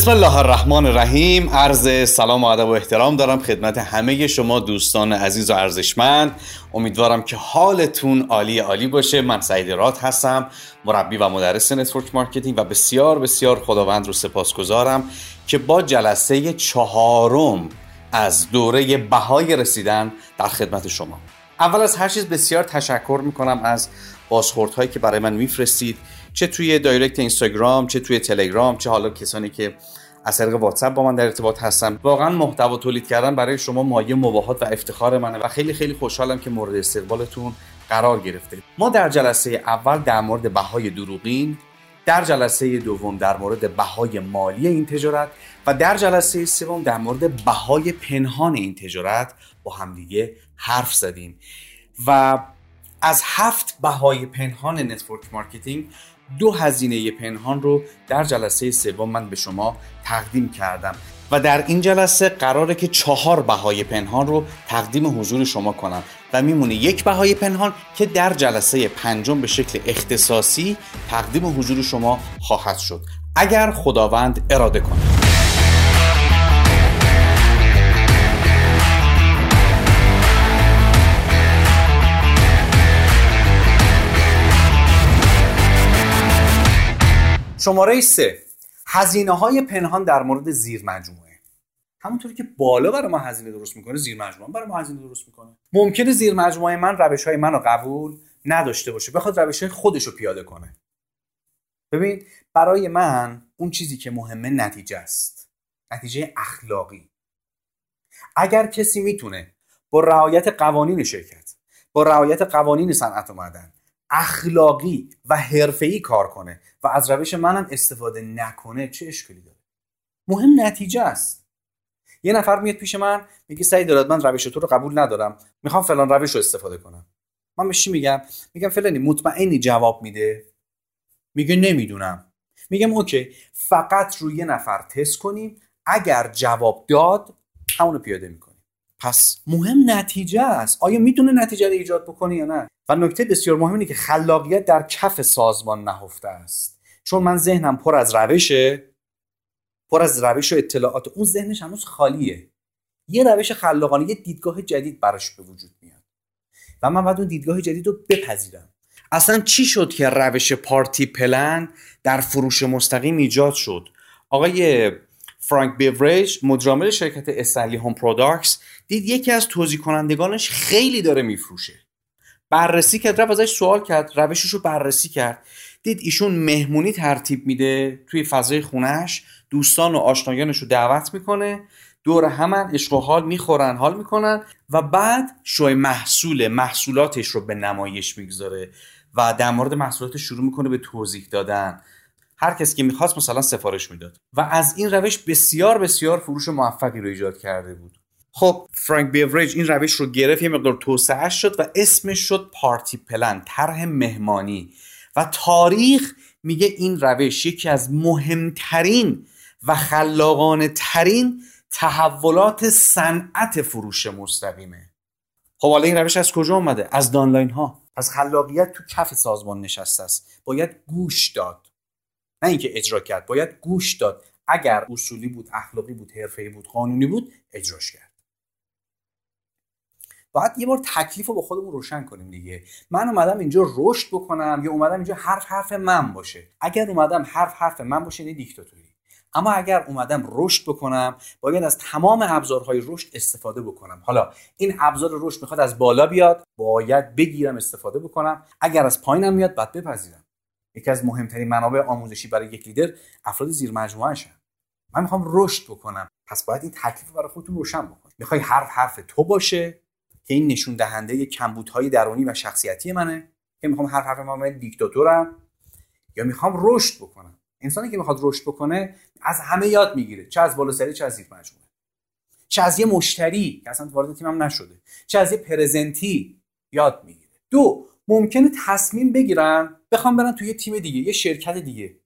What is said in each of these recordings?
بسم الله الرحمن الرحیم. عرض سلام و ادب و احترام دارم خدمت همه شما دوستان عزیز و ارزشمند. امیدوارم که حالتون عالی عالی باشه. من سعید راد هستم مربی و مدرس network marketing و بسیار بسیار خداوند رو سپاسگزارم که با جلسه چهارم از دوره بهای رسیدن در خدمت شما. اول از هر چیز بسیار تشکر می‌کنم از بازخوردهایی که برای من میفرستید. چه توی دایرکت اینستاگرام چه توی تلگرام چه حالا کسانی که از طریق واتساپ با من در ارتباط هستن. واقعا محتوا تولید کردن برای شما مایه مباهات و افتخار منه و خیلی خیلی خوشحالم که مورد استقبالتون قرار گرفته. ما در جلسه اول در مورد بهای دروغین در جلسه دوم در مورد بهای مالی این تجارت و در جلسه سوم در مورد بهای پنهان این تجارت با همدیگه حرف زدیم. و از هفت بهای پنهان network marketing دو هزینه پنهان رو در جلسه سوم من به شما تقدیم کردم و در این جلسه قراره که چهار بهای پنهان رو تقدیم حضور شما کنم و میمونه یک بهای پنهان که در جلسه پنجم به شکل اختصاصی تقدیم حضور شما خواهد شد. اگر خداوند اراده کنه شماره سه. هزینه های پنهان در مورد زیر مجموعه. همونطوری که بالا برای ما هزینه درست می‌کنه زیر مجموعه برای ما هزینه درست می‌کنه. ممکنه زیر مجموعه من روش های منو قبول نداشته باشه بخواد روش های خودش رو پیاده کنه. ببین برای من اون چیزی که مهمه نتیجه است. نتیجه اخلاقی. اگر کسی می‌تونه با رعایت قوانین شرکت با رعایت قوانین صنعت و معدن اخلاقی و حرفه‌ای کار کنه و از روش منم استفاده نکنه چه اشکالی داره؟ مهم نتیجه است. یه نفر میاد پیش من میگه سعید دارد من روش تو رو قبول ندارم. می‌خوام فلان روش رو استفاده کنم. من به چی میگم؟ میگم فلانی مطمئنی جواب میده؟ میگه نمی‌دونم. میگم اوکی فقط روی یه نفر تست کنیم. اگر جواب داد همونو پیاده می‌کنیم. پس مهم نتیجه است. آیا می‌تونه نتیجه رو ایجاد بکنه یا نه؟ و نکته بسیار مهم اینه که خلاقیت در کف سازمان نهفته است. چون من ذهنم پر از روشه پر از روش و اطلاعات. اون ذهنش هنوز خالیه. یه روش خلاقانه یه دیدگاه جدید براش به وجود میاد. و من باید اون دیدگاه جدید رو بپذیرم. اصلا چی شد که روش party plan در فروش مستقیم ایجاد شد؟ آقای فرانک بیوریج مدیرعامل شرکت Stanley Home Products دید یکی از توزیع کنندگانش خیلی داره میفروشه. بررسی کرد رفت ازش سوال کرد روشش رو بررسی کرد. دید ایشون مهمونی ترتیب میده توی فضای خونش دوستان و آشنایانش رو دعوت می‌کنه دور همن عشق و حال می‌خورن حال می‌کنن و بعد شوی محصول محصولاتش رو به نمایش می‌گذاره و در مورد محصولاتش شروع می‌کنه به توضیح دادن. هر کسی که می‌خواست مثلا سفارش می‌داد. و از این روش بسیار بسیار فروش موفقی رو ایجاد کرده بود. خب فرانک بیوریج این روش رو گرفت یه مقدار توسعه شد و اسمش شد پارتی پلن طرح مهمانی. و تاریخ میگه این روش یکی از مهمترین و خلاقانه ترین تحولات صنعت فروش مستقیمه. خب حالا این روش از کجا اومده؟ از دانلاین ها از خلاقیت تو کف سازمان نشسته است. باید گوش داد. نه اینکه اجرا کرد باید گوش داد. اگر اصولی بود اخلاقی بود حرفه‌ای بود قانونی بود اجراش کرد. باید یه بار تکلیف رو با خودمون روشن کنیم دیگه. من اومدم اینجا رشد بکنم یا اومدم اینجا حرف حرف من باشه؟ اگر اومدم حرف حرف من باشه این دیکتاتوری. اما اگر اومدم رشد بکنم باید از تمام ابزارهای رشد استفاده بکنم. حالا این ابزار رشد می‌خواد از بالا بیاد باید بگیرم استفاده بکنم. اگر از پایینم میاد باید بپذیرم. یکی از مهمترین منابع آموزشی برای یک لیدر افراد زیر مجموعه من می‌خوام رشد بکنم. پس باید این تکلیف برای خودتون روشن بکنید. می‌خوای حرف حرف تو باشه که این نشون دهنده کمبودهای درونی و شخصیتی منه که می‌خوام هر حرف من دیکتاتورم. یا می‌خوام رشد بکنم. انسانی که می‌خواد رشد بکنه از همه یاد می‌گیره. چه از بالا سری چه از زیر مجموعه. چه از یه مشتری که اصلا وارد تیمم نشده. چه از یه پرزنتی یاد می‌گیره. دو ممکنه تصمیم بگیرن بخوام برن توی یه تیم دیگه یه شرکت دیگه.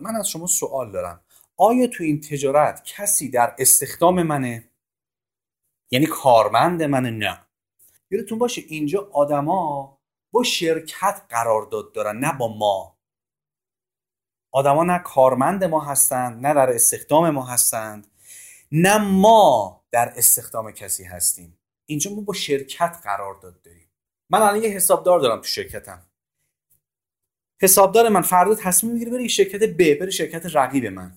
من از شما سوال دارم. آیا تو این تجارت کسی در استخدام منه؟ یعنی کارمند منه؟ نه. یادتون باشه اینجا آدما با شرکت قرارداد دارن نه با ما. آدما نه کارمند ما هستند نه در استخدام ما هستند نه ما در استخدام کسی هستیم. اینجا ما با شرکت قرار داد داریم. من الان یه حسابدار دارم تو شرکتم. حسابدار من فردا تصمیم می‌گیره بره شرکت ب بره شرکت رقیب من.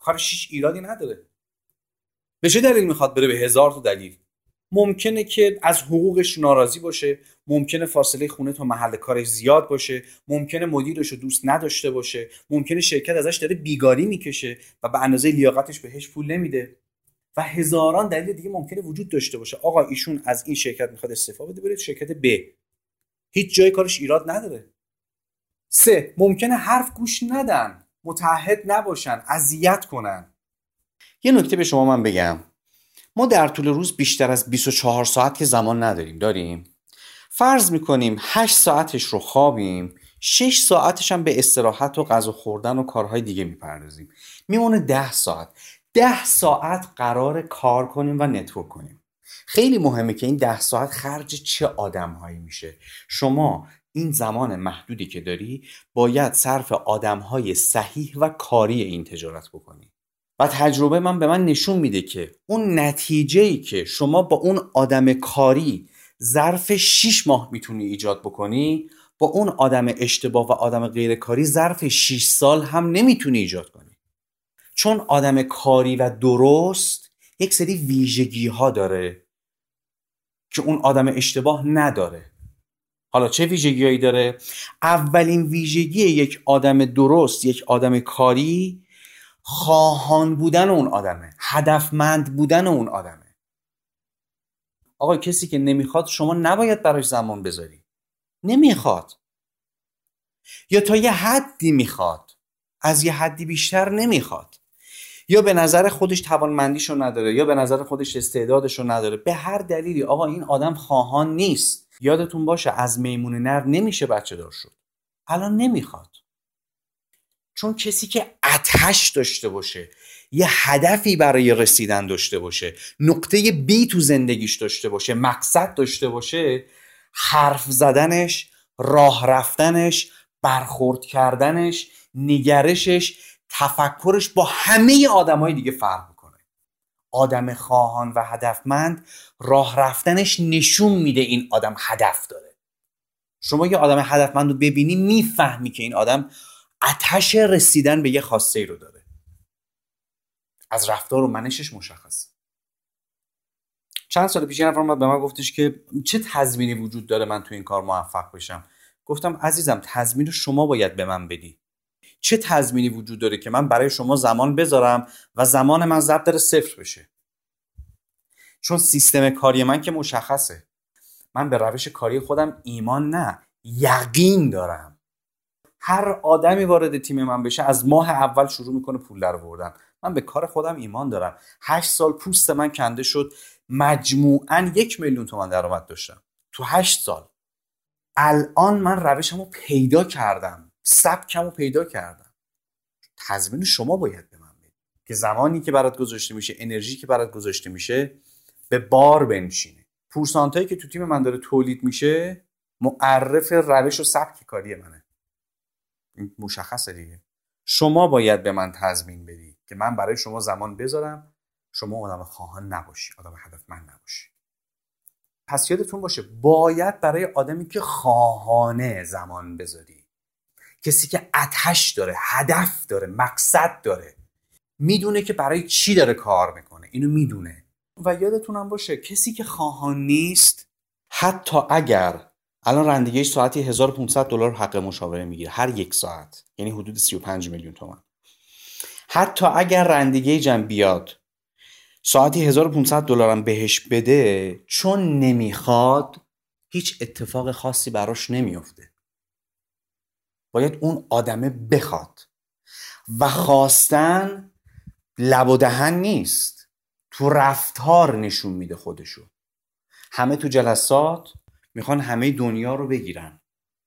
کارش هیچ ایرادی نداره. به چه دلیل می‌خواد بره به هزار تا دلیل؟ ممکنه که از حقوقش ناراضی باشه ممکنه فاصله خونه تا محل کارش زیاد باشه ممکنه مدیرش رو دوست نداشته باشه ممکنه شرکت ازش داره بیگاری می‌کشه و به اندازه لیاقتش بهش پول نمیده. و هزاران دلیل دیگه ممکنه وجود داشته باشه. آقا ایشون از این شرکت می‌خواد استفاده بده بره شرکت ب. هیچ جای کارش ایراد نداره. سه ممکنه حرف گوش ندن متحد نباشن اذیت کنن. یه نکته به شما من بگم. ما در طول روز بیشتر از 24 ساعت که زمان نداریم داریم؟ فرض می‌کنیم 8 ساعتش رو خوابیم 6 ساعتش هم به استراحت و غذا خوردن و کارهای دیگه می‌پردازیم. میمونه 10 ساعت. 10 ساعت قرار کار کنیم و نتورک کنیم. خیلی مهمه که این 10 ساعت خرج چه آدمهایی میشه. شما این زمان محدودی که داری باید صرف آدمهای صحیح و کاری این تجارت بکنی. و تجربه من به من نشون میده که اون نتیجه ای که شما با اون آدم کاری ظرف 6 ماه می‌تونی ایجاد بکنی با اون آدم اشتباه و آدم غیرکاری ظرف 6 سال هم نمی‌تونی ایجاد کنی. چون آدم کاری و درست یک سری ویژگی ها داره که اون آدم اشتباه نداره. حالا چه ویژگیهایی داره؟ اولین ویژگی یک آدم درست یک آدم کاری خواهان بودن اون آدمه هدفمند بودن اون آدمه. آقا کسی که نمی‌خواد شما نباید براش زمان بذاری. نمی‌خواد. یا تا یه حدی می‌خواد از یه حدی بیشتر نمی‌خواد. یا به نظر خودش توانمندیشو نداره یا به نظر خودش استعدادشو نداره. به هر دلیلی آقا این آدم خواهان نیست. یادتون باشه از میمون نر نمیشه بچه دار شد. الان نمی‌خواد. چون کسی که اتش داشته باشه یه هدفی برای رسیدن داشته باشه نقطه بی تو زندگیش داشته باشه مقصد داشته باشه حرف زدنش راه رفتنش برخورد کردنش نگرشش تفکرش با همه آدمای دیگه فرق آدم خواهان و هدفمند راه رفتنش نشون میده این آدم هدف داره. شما یه آدم هدفمند رو ببینی می‌فهمی که این آدم اتش رسیدن به یه خواسته ای رو داره. از رفتار و منشش مشخصه چند سال پیش یه نفر به من گفتش که چه تضمینی وجود داره من تو این کار موفق بشم؟ گفتم عزیزم تضمین رو شما باید به من بدی. چه تضمینی وجود داره که من برای شما زمان بذارم و زمان من ضبط داره صفر بشه؟ چون سیستم کاری من که مشخصه. من به روش کاری خودم ایمان نه یقین دارم. هر آدمی وارد تیم من بشه از ماه اول شروع می‌کنه پول در آوردن. من به کار خودم ایمان دارم. هشت سال پوست من کنده شد. مجموعا یک میلیون تومن درآمد داشتم. تو هشت سال. الان من روشمو پیدا کردم. سبکمو پیدا کردم. تضمین شما باید به من بدید که زمانی که برات گذاشته میشه انرژی که برات گذاشته میشه به بار بنشینه. پورسانتایی که تو تیم من داره تولید میشه معرف روش و سبک کاری منه. مشخصه دیگه. شما باید به من تضمین بدی که من برای شما زمان بذارم. شما آدم خواهان نباشی آدم هدفمند نباشی. پس یادتون باشه باید برای آدمی که خواهانه زمان بذاری. کسی که اتش داره هدف داره مقصد داره می‌دونه که برای چی داره کار می‌کنه. اینو می‌دونه. و یادتونم باشه کسی که خواهان نیست حتی اگر الان رندگیش ساعتی 1500 دلار حق مشاوره می‌گیره هر یک ساعت یعنی حدود 35 میلیون تومن حتی اگر رندگی جمع بیاد ساعتی 1500 دلارم بهش بده چون نمی‌خواد هیچ اتفاق خاصی براش نمیفته باید اون آدمه بخواد. و خواستن لب و دهن نیست. تو رفتار نشون میده خودشو. همه تو جلسات می‌خوان همه دنیا رو بگیرن.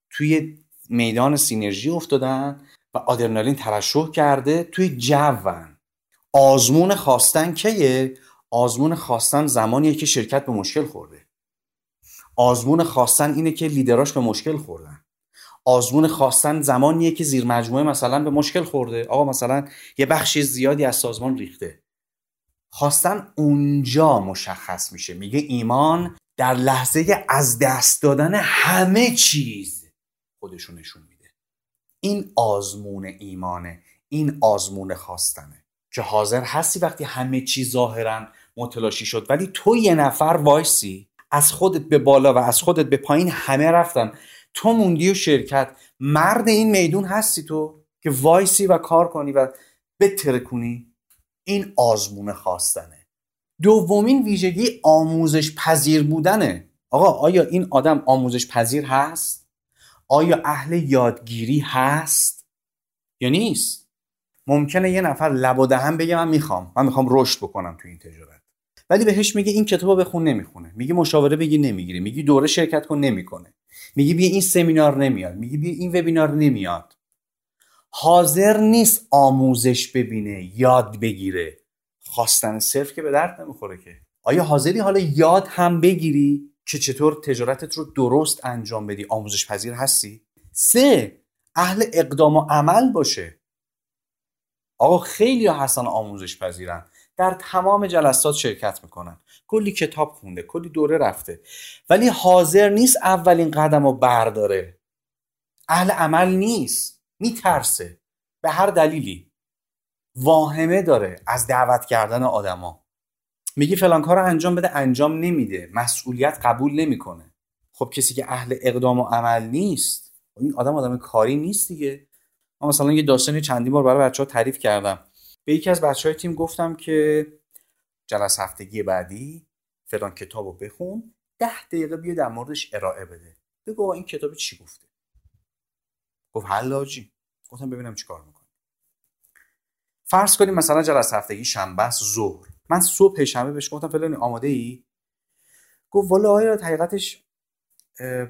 توی میدان سینرژی افتادن و آدرنالین ترشح کرده توی جوون آزمون خواستن کیه؟ آزمون خواستن زمانیه که شرکت به مشکل خورده. آزمون خواستن اینه که لیدراش به مشکل خوردن. آزمون خواستن زمانیه که زیر مجموعه مثلا به مشکل خورده. آقا مثلا یه بخشی زیادی از سازمان ریخته. خواستن اونجا مشخص میشه. میگه ایمان در لحظه از دست دادن همه چیز خودشو نشون میده. این آزمون ایمانه. این آزمون خواستنه. که حاضر هستی وقتی همه چیز ظاهرا متلاشی شد. ولی تو یه نفر وایسی از خودت به بالا و از خودت به پایین همه رفتن. تو موندی و شرکت. مرد این میدون هستی تو که وایسی و کار کنی و بترکونی. این آزمون خواستنه. دومین ویژگی آموزش پذیر بودنه. آقا آیا این آدم آموزش پذیر هست؟ آیا اهل یادگیری هست؟ یا نیست؟ ممکنه یه نفر لب و دهن بگه من می‌خوام. من می‌خوام رشد بکنم تو این تجارت. ولی بهش میگه این کتاب بخون نمی‌خونه. میگه مشاوره بگی نمی‌گیری میگی دوره شرکت کن نمی‌کنه. میگی بیا این سمینار نمیاد میگی بیا این وبینار نمیاد. حاضر نیست آموزش ببینه یاد بگیره. خواستن صرف که به درد نمی‌خوره که. آیا حاضری حالا یاد هم بگیری که چطور تجارتت رو درست انجام بدی؟ آموزش پذیر هستی؟ سه اهل اقدام و عمل باشه. آقا خیلی هستن آموزش پذیرن. در تمام جلسات شرکت می‌کنن. کلی کتاب خونده کلی دوره رفته. ولی حاضر نیست اولین قدم رو برداره. اهل عمل نیست. میترسه. به هر دلیلی. واهمه داره از دعوت کردن آدما. میگی فلان کار انجام بده انجام نمیده. مسئولیت قبول نمی‌کنه. خب کسی که اهل اقدام و عمل نیست. این آدم آدم کاری نیست دیگه. من مثلا یه داستانی چندین بار برای بچه ها تعریف کردم. به یکی از بچه های تیم گفتم که جلسه هفتگی بعدی فلان کتاب رو بخون ده دقیقه بیا در موردش ارائه بده. بگو این کتاب چی گفته؟ گفت حلاجی. گفتم ببینم چی کار می‌کنه فرض کنیم مثلا جلسه هفتگی شنبه ظهر. من صبح شنبه بهش گفتم فلان آماده ای گفت والا آیا حقیقتش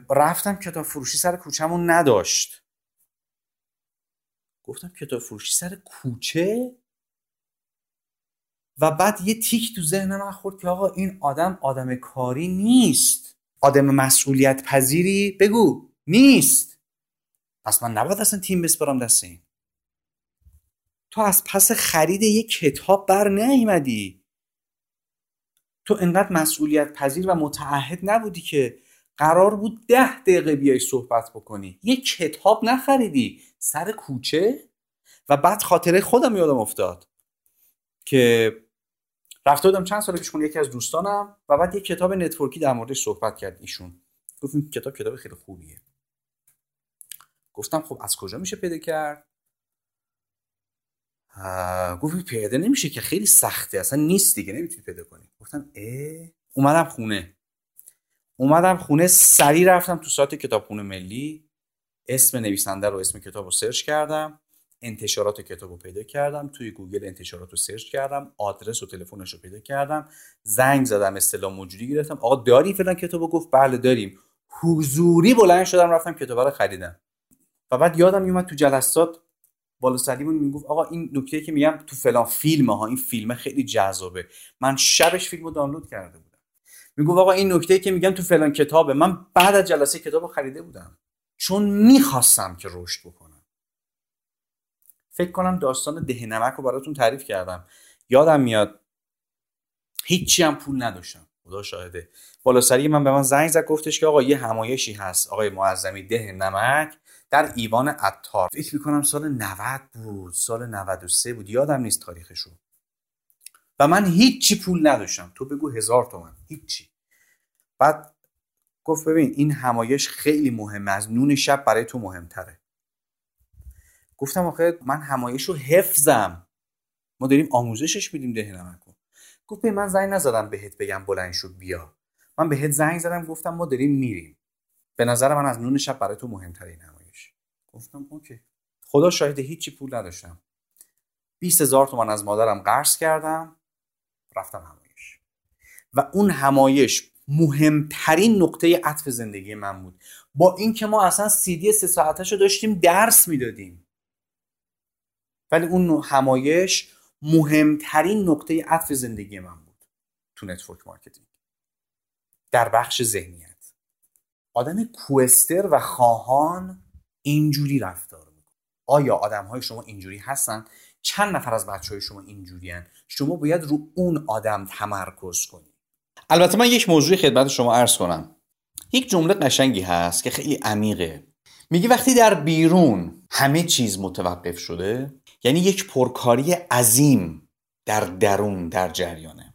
رفتم کتاب فروشی سر کوچمون نداشت. گفتم کتاب فروشی سر کوچه؟ و بعد یه تیک تو ذهن من خورد که آقا این آدم آدم کاری نیست. آدم مسئولیت پذیری؟ بگو. نیست. پس من نباید اصلا تیم بسپارم دست این. تو از پس خرید یه کتاب بر نیومدی. تو انقدر مسئولیت پذیر و متعهد نبودی که قرار بود ده دقیقه بیای صحبت بکنی. یه کتاب نخریدی. سر کوچه. و بعد خاطره خودم یادم افتاد. که رفته بودم چند سال پیش خونه یکی از دوستانم و بعد یه کتاب نتورکی در موردش صحبت کرد ایشون. گفت این کتاب کتاب خیلی خوبیه. گفتم خب از کجا میشه پیدا کرد؟ گفت پیدا نمیشه که خیلی سخته اصلا نیست دیگه نمی‌تونی پیدا کنی. گفتم اه اومدم خونه. اومدم خونه سریع رفتم تو سایت کتابخونه ملی. اسم نویسنده رو اسم کتاب رو search کردم. انتشارات کتاب رو پیدا کردم توی گوگل انتشارات رو search کردم آدرس و تلفنش رو پیدا کردم زنگ زدم استعلام موجودی گرفتم. آقا داری فلان کتاب رو؟ گفت بله داریم. حضوری بلند شدم رفتم کتاب رو خریدم. و بعد یادم میومد تو جلسات بالا سلیمون می‌گفت آقا این نکته که میگم تو فلان فیلم ها این فیلم خیلی جذابه. من شبش فیلم رو دانلود کرده بودم. می‌گفت آقا این نکته که میگم تو فلان کتابه. من بعد از جلسه کتاب خریده بودم. چون می‌خواستم که رشد بکنم. فکر کنم داستان ده نمک رو براتون تعریف کردم. یادم میاد. هیچی هم پول نداشتم. خدا شاهده. بالا سری من به من زنگ زد گفتش که آقا یه همایشی هست. آقای معظمی ده نمک در ایوان عطار. فکر می‌کنم سال 90 بود. سال 93 بود. یادم نیست تاریخشو. و من هیچی پول نداشتم. تو بگو هزار تومن. هیچی. بعد گفت ببین این همایش خیلی مهمه. از نون شب برای تو مهمتره. گفتم آخه من همایش رو حفظم. ما داریم آموزشش میدیم ده نمکو گفت به من زنگ نزدم بهت بگم بلند شو بیا. من بهت زنگ زدم گفتم ما داریم میریم. به نظر من از نون شب برای تو مهمتر این همایش. گفتم اوکی. خدا شاهد هیچی پول نداشتم. 20 هزار تومن از مادرم قرض کردم رفتم همایش. و اون همایش مهمترین نقطه عطف زندگی من بود. با اینکه ما اصلا سیدی سه ساعتش رو داشتیم درس می‌دادیم. ولی اون همایش مهمترین نقطه عطف زندگی من بود تو network marketing. در بخش ذهنیت. آدم خواستار و خواهان اینجوری رفتار می‌کنه. آیا آدم های شما اینجوری هستن؟ چند نفر از بچه های شما اینجوری هن؟ شما باید رو اون آدم تمرکز کنید البته من یک موضوع خدمت شما عرض کنم. یک جمله قشنگی هست که خیلی عمیقه. میگه وقتی در بیرون همه چیز متوقف شده یعنی یک پرکاری عظیم در درون در جریانه.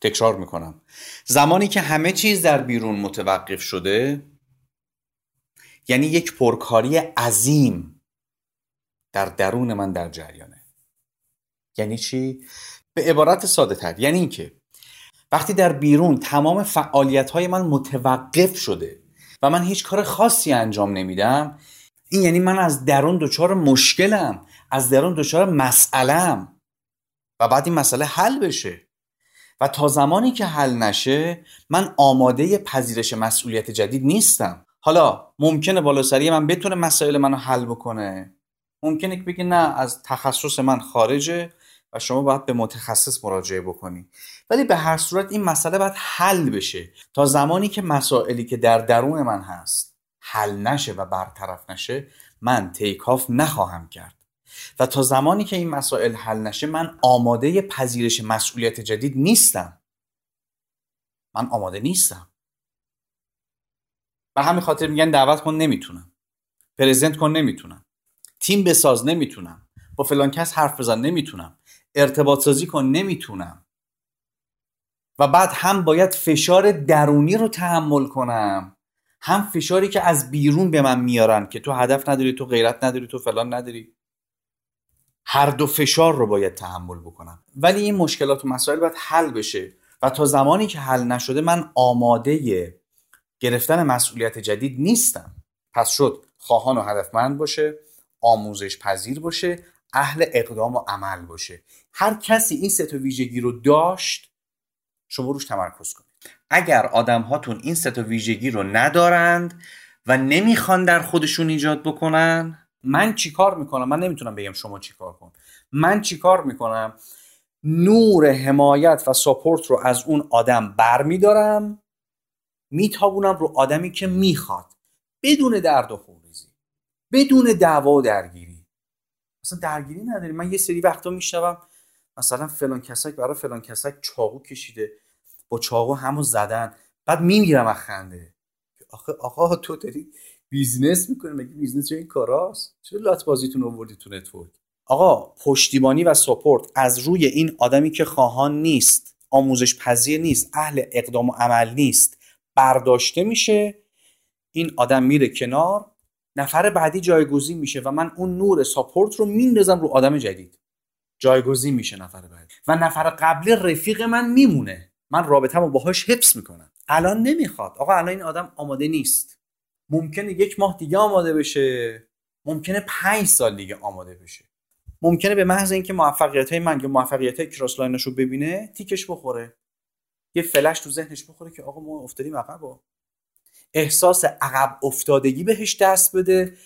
تکرار می‌کنم. زمانی که همه چیز در بیرون متوقف شده یعنی یک پرکاری عظیم در درون من در جریانه. یعنی چی؟ به عبارت ساده تر. یعنی اینکه وقتی در بیرون تمام فعالیت های من متوقف شده و من هیچ کار خاصی انجام نمیدم این یعنی من از درون دچار مشکلم. از درون دچار مسئلم و بعد این مسئله حل بشه. و تا زمانی که حل نشه من آماده پذیرش مسئولیت جدید نیستم. حالا ممکنه بالا سری من بتونه مسائل منو حل بکنه. ممکنه که بگه نه از تخصص من خارجه و شما باید به متخصص مراجعه بکنی. ولی به هر صورت این مسئله باید حل بشه. تا زمانی که مسائلی که در درون من هست حل نشه و برطرف نشه من تیکاف نخواهم کرد. و تا زمانی که این مسائل حل نشه من آماده پذیرش مسئولیت جدید نیستم. من آماده نیستم. و همین خاطر میگن دعوت کن نمی‌تونم. پرزنت کن نمی‌تونم. تیم بساز نمی‌تونم. با فلان کس حرف بزن نمی‌تونم. ارتباط سازی کن نمی‌تونم. و بعد هم باید فشار درونی رو تحمل کنم. هم فشاری که از بیرون به من میارن که تو هدف نداری تو غیرت نداری تو فلان نداری. هر دو فشار رو باید تحمل بکنم. ولی این مشکلات و مسائل باید حل بشه. و تا زمانی که حل نشده من آماده گرفتن مسئولیت جدید نیستم. پس شد خواهان و هدفمند باشه آموزش پذیر باشه اهل اقدام و عمل باشه. هر کسی این سه تا ویژگی رو داشت شما روش تمرکز کنید. اگر آدم هاتون این سه تا ویژگی رو ندارند و نمی‌خوان در خودشون ایجاد بکنن من چیکار می‌کنم؟ من نمی‌تونم بگم شما چیکار کن من چیکار می‌کنم؟ نور حمایت و support رو از اون آدم برمیدارم میتابونم رو آدمی که می‌خواد. بدون درد و خونریزی بدون دعوا و درگیری. اصلا درگیری نداریم. من یه سری وقتا میشنوم مثلا فلان کسک برای فلان کسک چاقو کشیده با چاقو همو زدن. بعد میمیرم از خنده. آخه آقا تو داری business می‌کنی. مگه business جای این کاراست؟ چرا لات بازیتون آوردی تو network؟ آقا پشتیبانی و سپورت از روی این آدمی که خواهان نیست آموزش پذیر نیست اهل اقدام و عمل نیست برداشته میشه این آدم میره کنار نفر بعدی جایگزین میشه و من اون نور ساپورت رو میندازم رو آدم جدید. جایگزین میشه نفر بعدی. و نفر قبلی رفیق من میمونه. من رابطه‌مو باهاش حفظ می‌کنم. الان نمی‌خواد. آقا الان این آدم آماده نیست. ممکنه یک ماه دیگه آماده بشه. ممکنه پنج سال دیگه آماده بشه. ممکنه به محض اینکه موفقیت های من یا موفقیت های کراس رو ببینه تیکش بخوره. یه فلش تو ذهنش بخوره که آقا ما افتادیم عقب احساس عقب افتادگی بهش دست بده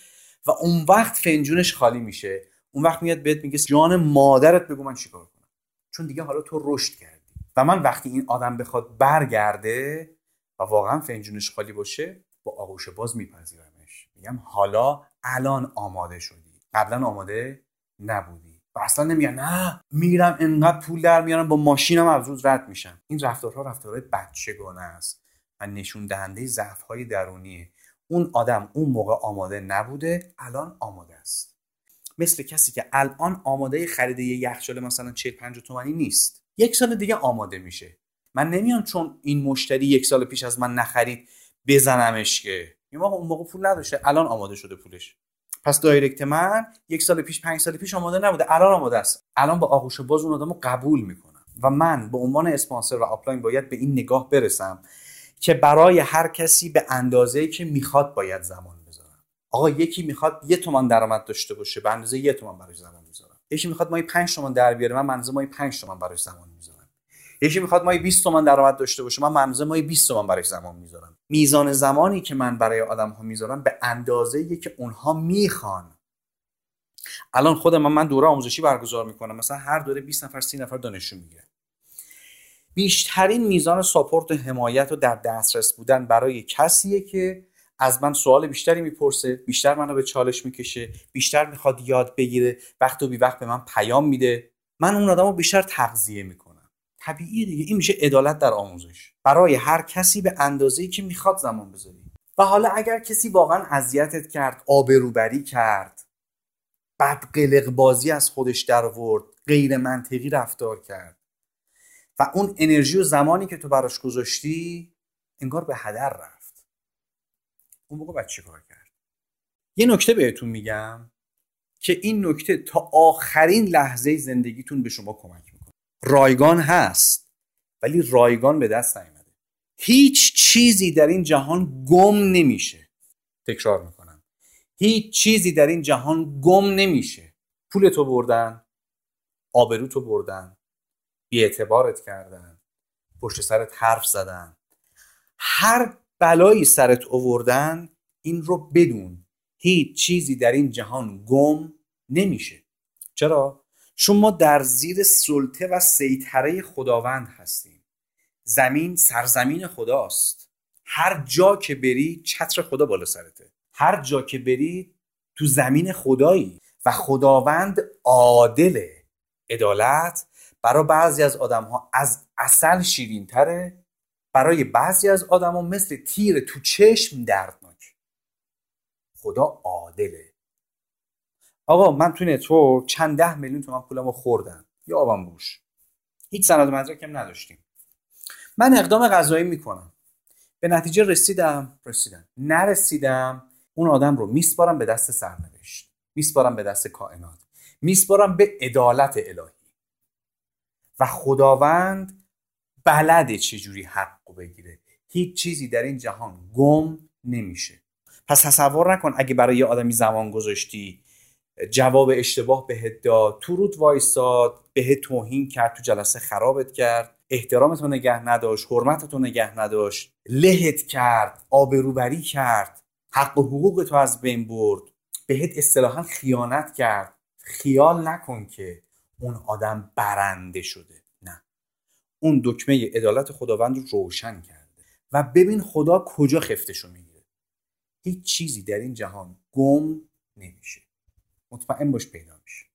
و اون وقت فنجونش خالی میشه. اون وقت میاد بهت میگه جان مادرت بگو من چیکار کنم. چون دیگه حالا تو رشد کردی. و من وقتی این آدم بخواد برگرده و واقعا فنجونش خالی باشه با آغوش باز میپذیرمش. میگم حالا الان آماده شدی. قبلا آماده نبودی. و اصلا نمیگن نه میرم انقدر پول در میارم با ماشینم از روز رد میشم. این رفتارها رفتارهای بچگانه است و نشون دهنده ضعف های درونیه. اون آدم اون موقع آماده نبوده الان آماده است. مثل کسی که الان آماده خرید یه یخچال مثلا 40 50 تومانی نیست. یک سال دیگه آماده میشه. من نمیام چون این مشتری یک سال پیش از من نخرید. بزنمش که. این موقع اون موقع پول نداشته. الان آماده شده پولش. پس direct من یک سال پیش پنج سال پیش آماده نبوده. الان آماده است. الان با آغوش باز اون آدمو قبول می‌کنم. و من به عنوان اسپانسر و upline باید به این نگاه برسم که برای هر کسی به اندازه که می‌خواد باید زمان بذارم. آقا یکی می‌خواد یه تومان درآمد داشته باشه به اندازه یه تومان براش زمان می‌ذارم. یکی می‌خواد ماهی 5 تومان در بیاره من اندازه ماهی 5 تومان براش زمان می‌ذارم. یکی می‌خواد مایی 20 تومن درآمد داشته باشه. من منظور مایی 20 تومن برای زمان می‌ذارم. میزان زمانی که من برای آدم ها می‌ذارم به اندازه که اونها می‌خوان. الان خودم من, من دوره آموزشی برگزار می‌کنم. مثلا هر دوره 20 نفر 30 نفر دانشجو می‌گیره بیشترین میزان ساپورت و حمایت و در دسترس بودن برای کسیه که از من سوال بیشتری می‌پرسه بیشتر منو به چالش می‌کشه بیشتر می‌خواد یاد بگیره وقت و بی وقت به من پیام میده. من اون آدم بیشتر تغذیه می‌کنم. طبیعیه دیگه. این میشه عدالت در آموزش. برای هر کسی به اندازه‌ای که می‌خواد زمان بذاری. و حالا اگر کسی واقعا اذیتت کرد آبروبری کرد بد قلق بازی از خودش در آورد غیر منطقی رفتار کرد و اون انرژی و زمانی که تو براش گذاشتی انگار به هدر رفت. اون موقع باید کار کرد؟ یه نکته بهتون میگم که این نکته تا آخرین لحظه زندگیتون به شما کمک رایگان هست ولی رایگان به دست نیومده هیچ چیزی در این جهان گم نمیشه. تکرار می‌کنم. هیچ چیزی در این جهان گم نمیشه. پول تو بردن آبرو تو بردن اعتبارت کردن پشت سرت حرف زدن. هر بلایی سرت اووردن این رو بدون. هیچ چیزی در این جهان گم نمیشه. چرا؟ چون ما در زیر سلطه و سیطره خداوند هستیم. زمین سرزمین خداست. هر جا که بری چتر خدا بالا سرته. هر جا که بری تو زمین خدایی و خداوند عادله عدالت برای بعضی از آدم ها از اصل شیرین تره برای بعضی از آدم ها مثل تیر تو چشم دردناک. خدا عادله. آقا من تو network چند ده میلیون تومن پولمو خوردم. یه آبم روش. هیچ سند مدرکم نداشتیم. من اقدام قضایی می‌کنم. به نتیجه رسیدم رسیدم. نرسیدم اون آدم رو میسپارم به دست سرنوشت. میسپارم به دست کائنات. میسپارم به عدالت الهی. و خداوند بلده چجوری حق بگیره. هیچ چیزی در این جهان گم نمیشه. پس تصور نکن اگه برای یه آدمی زمان گذاشتی جواب اشتباه بهت داد تو رود وایستاد بهت توهین کرد تو جلسه خرابت کرد احترامتو نگه نداشت حرمتتو نگه نداشت لهت کرد آبروبری کرد حق و حقوق تو از بین برد بهت اصطلاحا خیانت کرد. خیال نکن که اون آدم برنده شده نه. اون دکمه عدالت خداوند رو روشن کرده. و ببین خدا کجا خفتشو می‌گیره. هیچ چیزی در این جهان گم نمیشه. مطمئن باش پیدا میشه.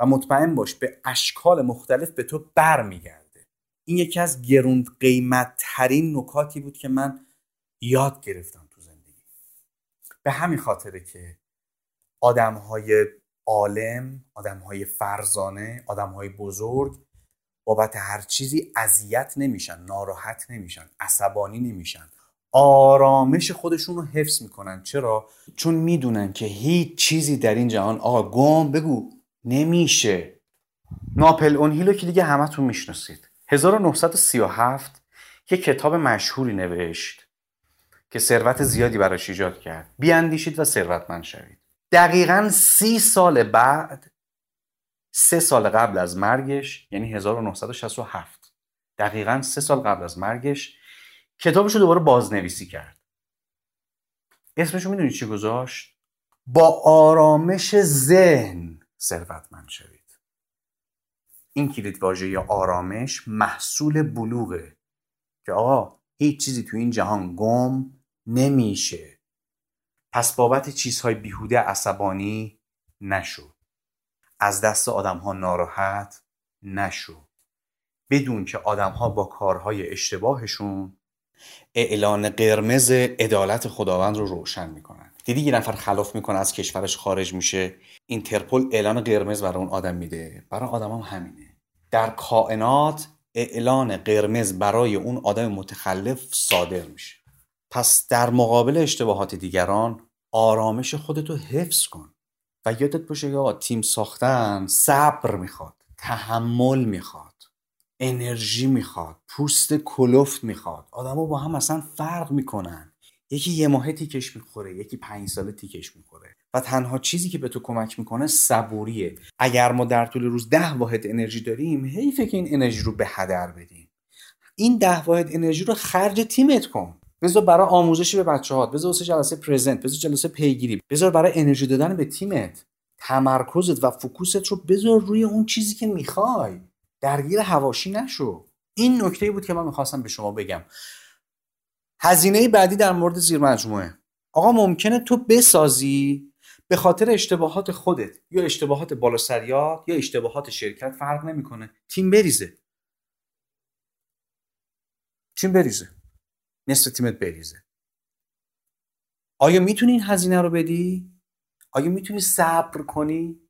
و مطمئن باش به اشکال مختلف به تو برمیگرده. این یکی از گرون قیمت ترین نکاتی بود که من یاد گرفتم تو زندگی. به همین خاطره که آدم های عالم آدم های فرزانه آدم های بزرگ بابت هر چیزی اذیت نمیشن ناراحت نمیشن عصبانی نمیشن. آرامش خودشون رو حفظ می‌کنن. چرا؟ چون می‌دونن که هیچ چیزی در این جهان آقا گم بگو نمیشه. ناپل اون هیلو که دیگه همتون می‌شناسید. 1937 یه کتاب مشهوری نوشت که ثروت زیادی براش ایجاد کرد. بیاندیشید و ثروتمند شوید. دقیقا سی سال بعد سه سال قبل از مرگش یعنی 1967 دقیقا سه سال قبل از مرگش کتابش رو دوباره بازنویسی کرد. اسمش رو می‌دونید چی گذاشت؟ با آرامش ذهن ثروتمند شوید. این کلید واژه یا آرامش محصول بلوغه که آقا هیچ چیزی تو این جهان گم نمیشه. پس بابت چیزهای بیهوده عصبانی نشو. از دست آدم ها ناراحت نشو. بدون که آدم ها با کارهای اشتباهشون اعلان قرمز عدالت خداوند رو روشن می‌کنن. دیدی یه نفر خلاف می‌کنه از کشورش خارج میشه. اینترپل اعلان قرمز برای اون آدم میده. برای آدم هم همینه. در کائنات اعلان قرمز برای اون آدم متخلف صادر میشه. پس در مقابل اشتباهات دیگران آرامش خودتو حفظ کن. و یادت باشه یا تیم ساختن صبر می‌خواد تحمل می‌خواد. انرژی می‌خواد پوست کلفت می‌خواد. آدما با هم اصلا فرق می‌کنن. یکی یه ماه تیکش می‌خوره یکی پنج ساله تیکش می‌خوره. و تنها چیزی که به تو کمک می‌کنه صبوریه. اگر ما در طول روز ده واحد انرژی داریم حیفه که این انرژی رو به هدر بدیم. این ده واحد انرژی رو خرج تیمت کن. بذار برای آموزشی به بچه ها بذار واسه جلسه پرزنت بذار جلسه پیگیری. بذار برای انرژی دادن به تیمت تمرکزت و فوکوست رو بذار روی اون چیزی که می‌خوای. درگیر هواشی نشو. این نکته بود که من می‌خواستم به شما بگم. هزینه بعدی در مورد زیر مجموعه. آقا ممکنه تو بسازی به خاطر اشتباهات خودت یا اشتباهات بالاسریات یا اشتباهات شرکت فرق نمی‌کنه. تیم بریزه. تیم بریزه. نصف تیمت بریزه. آیا می‌تونی این هزینه رو بدی؟ آیا می‌تونی صبر کنی؟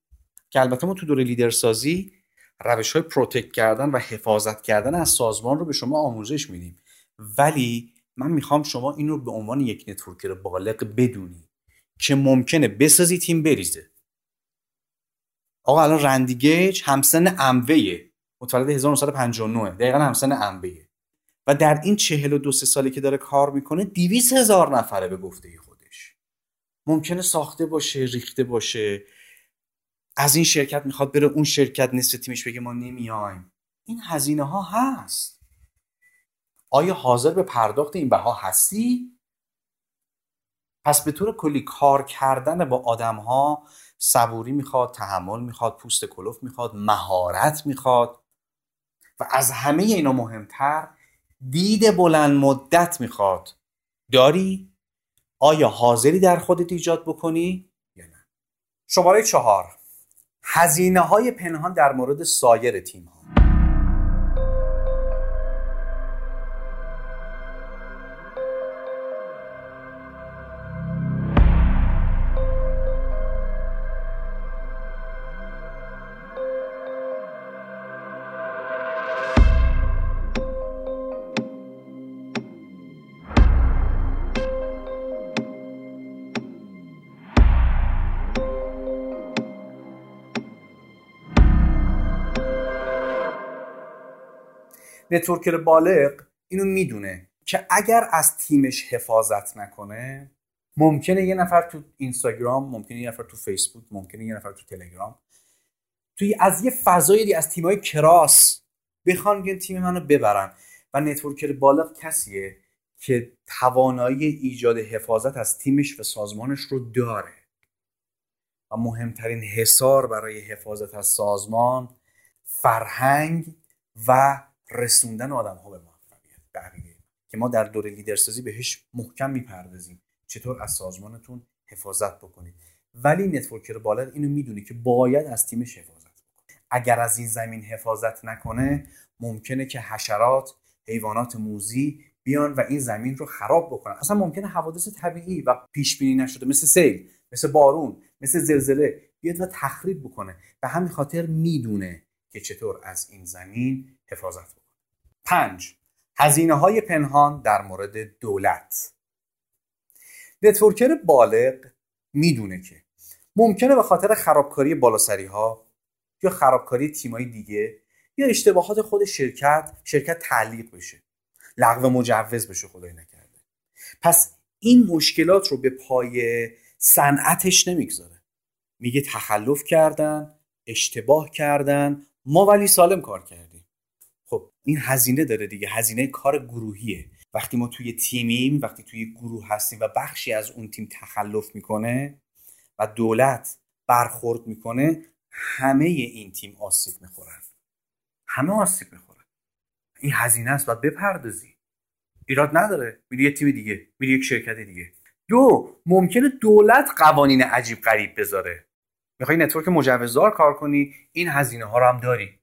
که البته ما تو دوره لیدرسازی روش های protect کردن و حفاظت کردن از سازمان رو به شما آموزش میدیم. ولی من می‌خوام شما این رو به عنوان یک networker بالغ بدونی که ممکنه بسازی تیم بریزه. آقا الان رندیگیج همسن امویه متولد 1959 دقیقا همسن امویه و در این چهل و دو سه سالی که داره کار می‌کنه دیویس هزار نفره به گفته خودش. ممکنه ساخته باشه ریخته باشه. از این شرکت می‌خواد بره اون شرکت نصف تیمش بگه ما نمیایم. این هزینه ها هست. آیا حاضر به پرداخت این بها هستی؟ پس به طور کلی کار کردن با آدم ها صبوری می‌خواد تحمل می‌خواد پوست کلوف می‌خواد مهارت می‌خواد. و از همه اینا مهمتر دید بلند مدت می‌خواد. داری؟ آیا حاضری در خودت ایجاد بکنی؟ یا نه؟ شماره چهار. هزینه های پنهان در مورد سایر تیم ها networker بالغ اینو می‌دونه که اگر از تیمش حفاظت نکنه ممکنه یه نفر تو اینستاگرام ممکنه یه نفر تو فیسبوک ممکنه یه نفر تو تلگرام توی از یه فضایی از تیمای cross بخوان بیان تیم منو ببرن. و networker بالغ کسیه که توانایی ایجاد حفاظت از تیمش و سازمانش رو داره. و مهمترین حصار برای حفاظت از سازمان فرهنگ و رسوندن آدم ها به موفقیت که ما در دوره لیدرسازی بهش محکم می‌پردازیم. چطور از سازمانتون حفاظت بکنید؟ ولی networker بالغ اینو می‌دونه که باید از تیمش حفاظت بکنه. اگر از این زمین حفاظت نکنه ممکنه که حشرات حیوانات موزی بیان و این زمین رو خراب بکنن. اصلا ممکنه حوادث طبیعی و پیش بینی نشده مثل سیل مثل بارون مثل زلزله بیاد و تخریب بکنه. به همین خاطر می‌دونه که چطور از این زمین حفاظت بکنه پنج هزینه های پنهان در مورد دولت. نتورکر بالغ می‌دونه که ممکنه به خاطر خرابکاری بالاسری ها یا خرابکاری تیمای دیگه یا اشتباهات خود شرکت شرکت تعلیق بشه. لغو مجوز بشه خدای نکرده. پس این مشکلات رو به پای صنعتش نمی‌گذاره. میگه تخلف کردن اشتباه کردن. ما ولی سالم کار کردیم. این هزینه داره دیگه. هزینه کار گروهیه. وقتی ما توی تیمیم وقتی توی گروه هستیم و بخشی از اون تیم تخلف می‌کنه و دولت برخورد می‌کنه همه این تیم آسیب می‌خورن. همه آسیب می‌خورن. این هزینه است باید بپردازی. ایراد نداره. میری یه تیم دیگه. میری یک شرکت دیگه. دو ممکنه دولت قوانین عجیب غریب بذاره. می‌خوای network مجوزدار کار کنی این هزینه ها رو هم داری.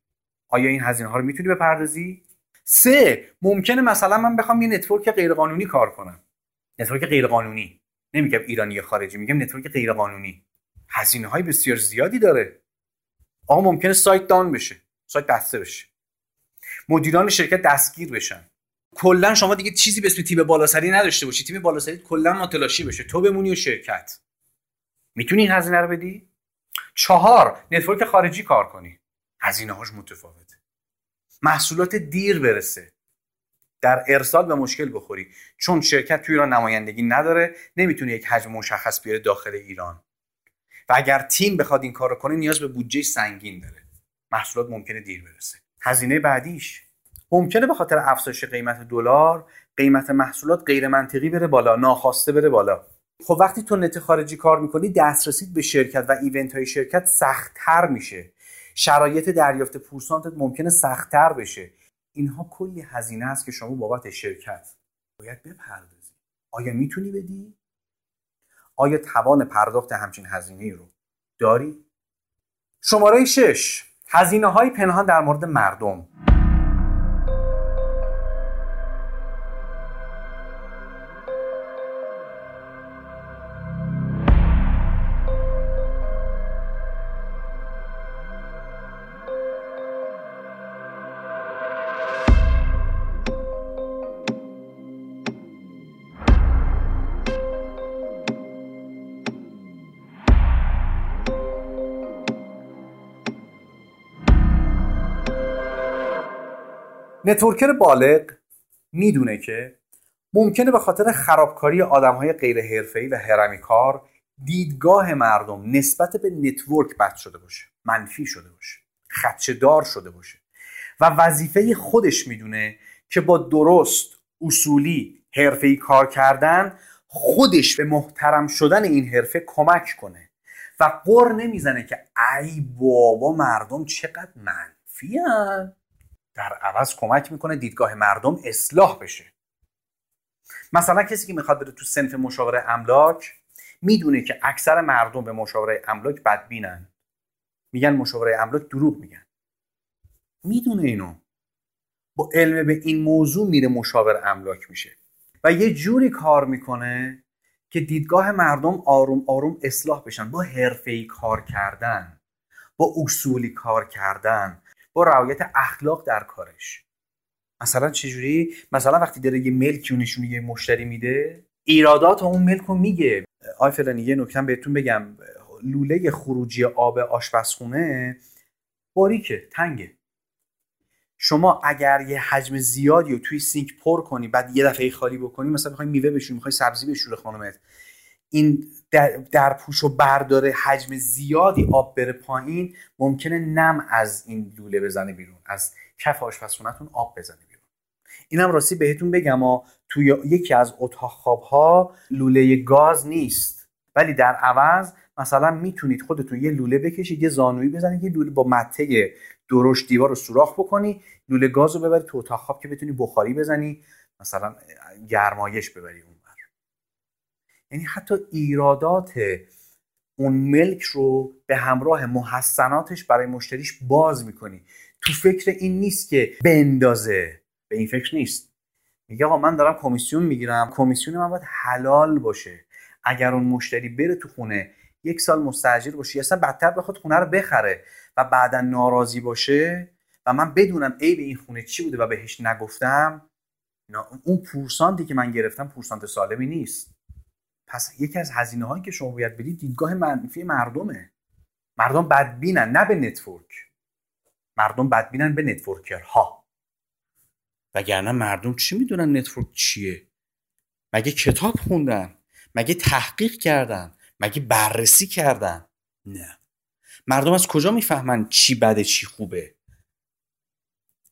آیا این هزینه ها رو می‌تونی بپردازی؟ سه ممکنه مثلا من بخوام یه network غیرقانونی کار کنم. network غیرقانونی. نمیگم ایرانی خارجی میگم network غیرقانونی. هزینه های بسیار زیادی داره. آقا ممکنه سایت down بشه سایت بسته بشه. مدیران شرکت دستگیر بشن. کلا شما دیگه چیزی به اسم تیم بالاسری نداشته باشی. تیم بالاسری کلا متلاشی بشه. تو بمونی و شرکت. می‌تونی این هزینه رو بدی؟ چهار نتورک خارجی کار کنی. هزینه هاش متفاوته. محصولات دیر برسه. در ارسال به مشکل بخوری. چون شرکت توی ایران نمایندگی نداره نمی‌تونه یک حجم مشخص بیاره داخل ایران. و اگر تیم بخواد این کار کنه نیاز به بودجه سنگین داره. محصولات ممکنه دیر برسه. هزینه بعدیش. ممکنه به خاطر افزایش قیمت دلار قیمت محصولات غیر منطقی بره بالا ناخواسته بره بالا. خب وقتی تو نت خارجی کار می‌کنی دسترسی به شرکت و ایونت های شرکت سختتر میشه. شرایط دریافت پورسانتت ممکنه سختتر بشه. اینها کلی هزینه است که شما بابت شرکت باید بپردازی. آیا می‌تونی بدی؟ آیا توان پرداخت همچین هزینه رو داری؟ شماره 6 هزینه های پنهان در مورد مردم. networker بالغ می‌دونه که ممکنه به خاطر خرابکاری آدم های غیر حرفه‌ای و هرمی کار دیدگاه مردم نسبت به network بد شده باشه منفی شده باشه خدشه دار شده باشه و وظیفه خودش می‌دونه که با درست اصولی حرفه‌ای کار کردن خودش به محترم شدن این حرفه کمک کنه و غر نمی‌زنه که ای بابا مردم چقدر منفی در عوض کمک می‌کنه دیدگاه مردم اصلاح بشه. مثلا کسی که می‌خواد بره تو سنف مشاوره املاک می‌دونه که اکثر مردم به مشاوره املاک بدبینن. میگن مشاوره املاک دروغ میگن. می‌دونه اینو. با علم به این موضوع میره مشاور املاک میشه. و یه جوری کار می‌کنه که دیدگاه مردم آروم آروم اصلاح بشن. با حرفه‌ای کار کردن با اصولی کار کردن. با رعایت اخلاق در کارش. مثلا چجوری؟ مثلا وقتی داره یه ملکی و نشونی یه مشتری میده ایرادات اون ملک رو میگه. آی فلانی یه نکته بهتون بگم. لوله خروجی آب آشپزخونه باریکه تنگه. شما اگر یه حجم زیادی رو توی سینک پر کنی بعد یه دفعه خالی بکنی مثلا می‌خوای میوه بشوری می‌خوای سبزی بشوره خانمت این در, در پوش و برداره حجم زیادی آب بره پایین ممکنه نم از این لوله بزنه بیرون از کف آشپزخونهتون آب بزنه بیرون. اینم راستی بهتون بگم ها توی یکی از اتاق خواب ها لوله گاز نیست. ولی در عوض مثلا می‌تونید خودتون یه لوله بکشید یه زانویی بزنید یه لوله با مته درشت دیوار رو سوراخ بکنی لوله گاز رو ببری تو اتاق خواب که بتونی بخاری بزنی مثلا گرمایش ببری یعنی حتی ایرادات اون ملک رو به همراه محسناتش برای مشتریش باز می‌کنی. تو فکر این نیست که بندازه. به این فکر نیست. میگه آقا من دارم کمیسیون می‌گیرم. کمیسیون من باید حلال باشه. اگر اون مشتری بره تو خونه یک سال مستاجر باشه یا اصلا بدتر بخواد خونه رو بخره و بعدا ناراضی باشه و من بدونم عیب این خونه چی بوده و بهش نگفتم اون پورسانتی که من گرفتم پورسانت سالمی نیست. پس یکی از هزینه هایی که شما باید بدید دیدگاه منفی مردمه. مردم بدبینن نه به network. مردم بدبینن به networker ها. وگرنه مردم چی می‌دونن network چیه؟ مگه کتاب خوندن؟ مگه تحقیق کردن؟ مگه بررسی کردن؟ نه. مردم از کجا می‌فهمن چی بده چی خوبه؟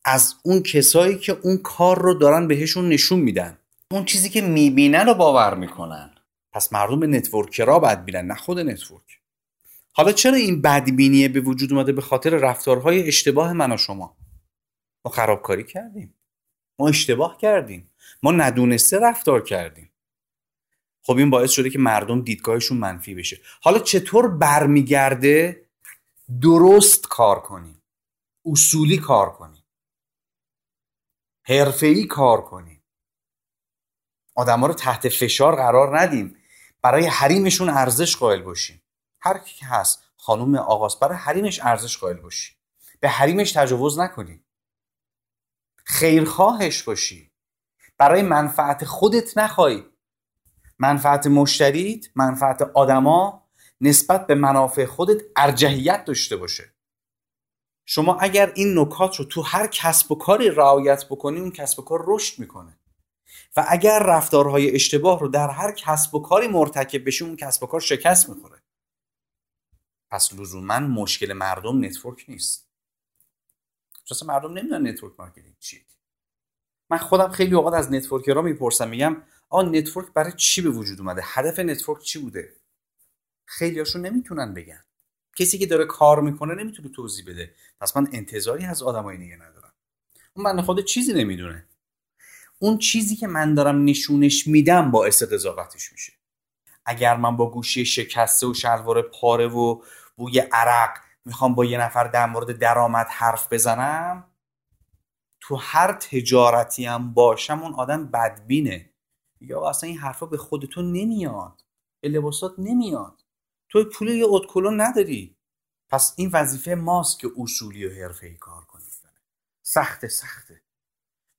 از اون کسایی که اون کار رو دارن بهشون نشون میدن. اون چیزی که می‌بینن رو باور می‌کنن. پس مردم networker ا بد بینن نه خود network. حالا چرا این بدبینیه به وجود اومده به خاطر رفتارهای اشتباه من و شما؟ ما خرابکاری کردیم. ما اشتباه کردیم. ما ندونسته رفتار کردیم. خب این باعث شده که مردم دیدگاهشون منفی بشه. حالا چطور برمیگرده؟ درست کار کنیم. اصولی کار کنیم. حرفه‌ای کار کنیم. آدما رو تحت فشار قرار ندیم. برای حریمشون ارزش قائل باشیم. هر کی هست خانم آقاست برای حریمش ارزش قائل باشی. به حریمش تجاوز نکنی. خیرخواهش باشی. برای منفعت خودت نخوای منفعت مشتریت منفعت آدما نسبت به منافع خودت ارجحیت داشته باشه. شما اگر این نکات رو تو هر کسب و کاری رعایت بکنی اون کسب و کار رشد می‌کنه. و اگر رفتارهای اشتباه رو در هر کسب و کاری مرتکب بشی اون کسب و کار شکست می‌خوره. پس لزوما مشکل مردم network نیست. چون مردم نمی‌دونن network marketing چیه. من خودم خیلی اوقات از networker ها می‌پرسم میگم آقا network برای چی به وجود اومده؟ هدف network چی بوده؟ خیلی هاشون نمی‌تونن بگن. کسی که داره کار می‌کنه نمی‌تونه توضیح بده. پس من انتظاری از آدمای دیگه ندارم. اون بنده خدا چیزی نمی‌دونه. اون چیزی که من دارم نشونش میدم باعث قضاوتش میشه. اگر من با گوشی شکسته و شلوار پاره و بوی عرق می‌خوام با یه نفر در مورد درآمد حرف بزنم تو هر تجارتی هم باشم اون آدم بدبینه. یا اصلا این حرفا به خودتون نمیاد. به لباسات نمیاد. تو پول یه ادکلنو نداری. پس این وظیفه ماست که اصولی و حرفه‌ای کار کنیم سخته سخته.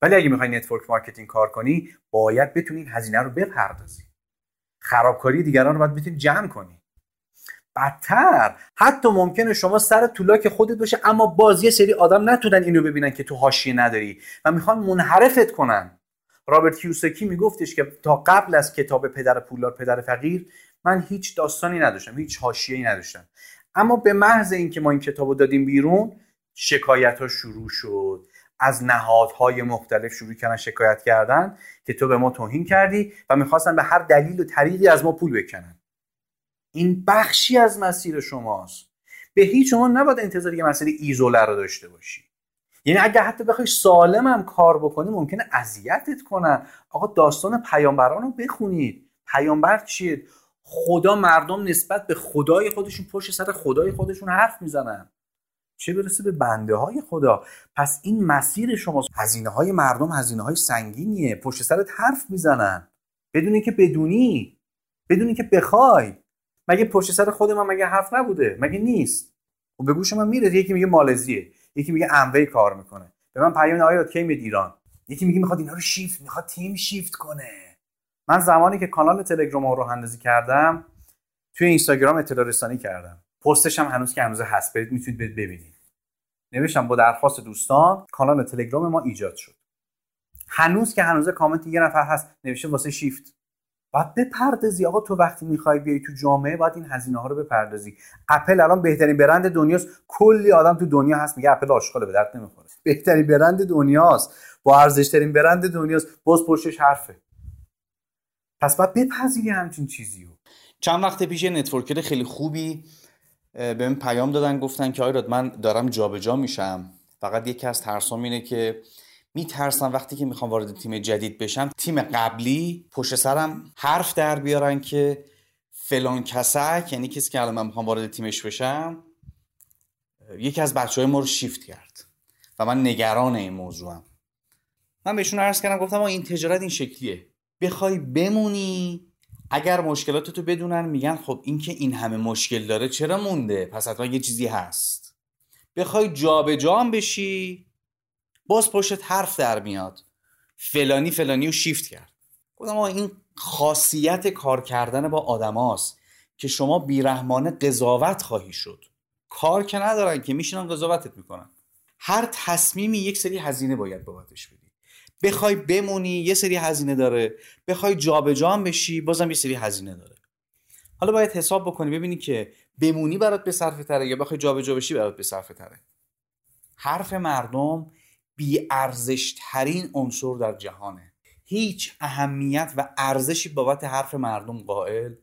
ولی اگه می‌خوای network marketing کار کنی باید بتونی هزینه رو بپردازی. خرابکاری دیگران رو باید بتونی جمع کنی. بدتر حتی ممکنه شما سر طولاک خودت باشه اما باز یه سری آدم نتونن اینو ببینن که تو حاشیه نداری و می‌خوان منحرفت کنن. رابرت کیوسکی میگفتش که تا قبل از کتاب پدر پولار پدر فقیر من هیچ داستانی نداشتم هیچ حاشیه‌ای نداشتم. اما به محض اینکه ما این کتابو دادیم بیرون شکایت ها شروع شد. از نهادهای مختلف شروع کردن شکایت کردن که تو به ما توهین کردی و می‌خواستن به هر دلیل و طریقی از ما پول بکنن. این بخشی از مسیر شماست. به هیچ شما نباید انتظار یه مسیر ایزوله رو داشته باشی. یعنی اگر حتی بخوای سالم هم کار بکنی ممکنه اذیتت کنن آقا داستان پیامبران رو بخونید. پیامبر چیه؟ خدا مردم نسبت به خدای خودشون پشت سر خدای خودشون حرف می‌زنن. چه برسه به بنده های خدا؟ پس این مسیر شما هزینه های مردم هزینه های سنگینیه. پشت سرت حرف می‌زنن. بدون که بدونی بدون که بخوای. مگه پشت سر خود من مگه حرف نبوده؟ مگه نیست؟ و خب به گوش من میره یکی میگه مالزیه. یکی میگه اموی کار می‌کنه. به من پیام آیا کی میاد ایران؟ یکی میگه می‌خواد اینا رو شیفت می‌خواد تیم شیفت کنه. من زمانی که کانال تلگرام رو اندازی کردم توی اینستاگرام اطلاع رسانی کردم. پستش هم هنوز که هنوز هست. برید می‌تونید ببینید. نوشتم با درخواست دوستان کانال تلگرام ما ایجاد شد. هنوز که هنوز کامنت یه نفر هست نوشته واسه شیفت. باید بپردازی. آقا تو وقتی می‌خوای بیای تو جامعه باید این هزینه ها رو بپردازی. اپل الان بهترین برند دنیاست. کلی آدم تو دنیا هست میگه اپل آشغاله به درد نمی‌خوره. بهترین برند دنیاست. با ارزش ترین برند دنیاست. باز پشتش حرفه. پس باید بپذیری همچین چیزی رو چند وقت پیش networker خیلی خوبی بهم پیام دادن گفتن که آیراد من دارم جابجا جا میشم. فقط یکی از ترسام اینه که میترسم وقتی که می‌خوام وارد تیم جدید بشم تیم قبلی پشت سرم حرف در بیارن که فلان کسک یعنی کسی که الان من می‌خوام وارد تیمش بشم یکی از بچه های ما رو شیفت کرد و من نگران این موضوعم. من بهشون عرض کردم گفتم این تجارت این شکلیه. بخوای بمونی اگر مشکلاتتو بدونن میگن خب این که این همه مشکل داره چرا مونده؟ پس حتما یه چیزی هست. بخوای جابجا بشی باز پشت حرف در میاد. فلانی فلانی رو شیفت کرد. گفتم این خاصیت کار کردن با آدماست که شما بیرحمانه قضاوت خواهی شد. کار که ندارن که میشینن قضاوتت می‌کنن. هر تصمیمی یک سری هزینه باید بابتش بدی. بخوای بمونی یه سری هزینه داره. بخوای جابجا هم بشی بازم یه سری هزینه داره. حالا باید حساب بکنی ببینی که بمونی برات به صرفه تره یا بخوای جابجا بشی برات به صرفه تره. حرف مردم بی ارزش ترین عنصر در جهانه. هیچ اهمیت و ارزشی بابت حرف مردم قائل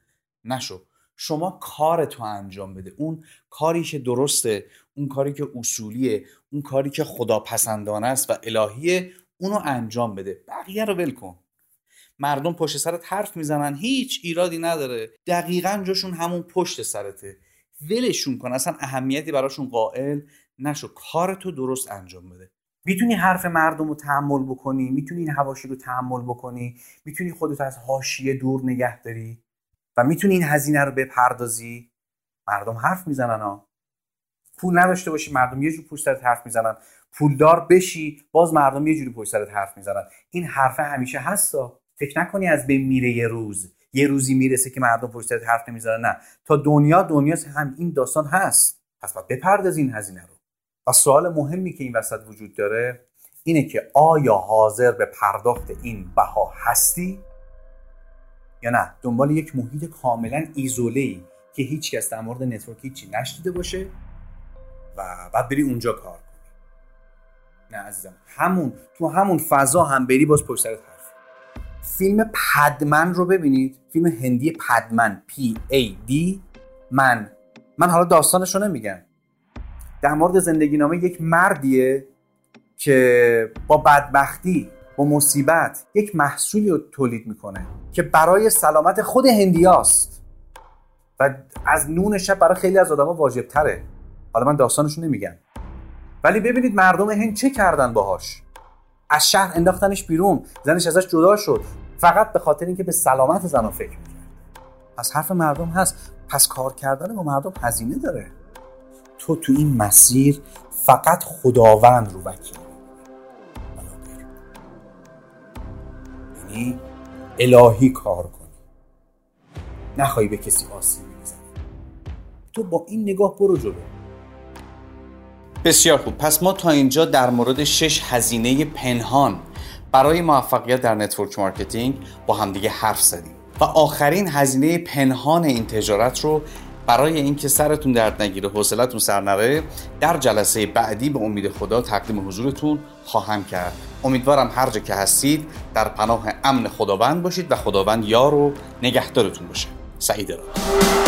نشو. شما کار تو انجام بده. اون کاری که درسته اون کاری که اصولیه اون کاری که خدا پسندانه است و الهیه اونو انجام بده. بقیه رو ول کن. مردم پشت سرت حرف می‌زنن. هیچ ایرادی نداره. دقیقا جاشون همون پشت سرته. ولشون کن. اصلا اهمیتی براشون قائل نشو. کارتو درست انجام بده. می‌تونی حرف مردم رو تحمل بکنی. می‌تونی این هواشی رو تحمل بکنی. می‌تونی خودت از حاشیه دور نگه داری. و می‌تونی این هزینه رو بپردازی. مردم حرف می‌زنن ها. پول نداشته باشی مردم یه جور پشت سرت حرف می‌زنن. پولدار بشی باز مردم یه جوری پشت سرت حرف می‌زنن. این حرف همیشه هستا. فکر نکنی از بین میره یه روز. یه روزی می‌رسه که مردم پشت سرت حرف نمی‌زنن. نه. تا دنیا دنیا هم این داستان هست. پس باید بپرداز این هزینه رو. و سوال مهمی که این وسط وجود داره اینه که آیا حاضر به پرداخت این بها هستی؟ یا نه؟ دنبال یک محیط کاملا ایزوله ای که هیچ کس در مورد network هیچی نشنیده باشه. و بعد بری اونجا کار کنی. نه عزیزم همون تو همون فضا هم بری باز پشت سرت فیلم پدمن رو ببینید. فیلم هندی پدمن P A D man. من حالا داستانش رو نمیگم. در مورد زندگی نامه یک مردیه که با بدبختی با مصیبت یک محصولی رو تولید می‌کنه که برای سلامت خود هندیاست و از نون شب برای خیلی از آدما واجب تره حالا من داستانشو نمیگم ولی ببینید مردم هند چه کردن باهاش؟ از شهر انداختنش بیرون زنش ازش جدا شد. فقط به خاطر اینکه به سلامت زنها فکر می‌کرد. پس حرف مردم هست. پس کار کردن با مردم هزینه داره. تو تو این مسیر فقط خداوند رو وکیل. یعنی الهی کار کنی. نخوای به کسی آسیب بزنی تو با این نگاه برو جلو. بسیار خوب. پس ما تا اینجا در مورد شش هزینه پنهان برای موفقیت در network marketing با همدیگه حرف زدیم. و آخرین هزینه پنهان این تجارت رو برای اینکه سرتون درد نگیره حوصلتون سر نره در جلسه بعدی به امید خدا تقدیم حضورتون خواهم کرد. امیدوارم هر جا که هستید در پناه امن خداوند باشید و خداوند یار و نگهدارتون باشه. سعید را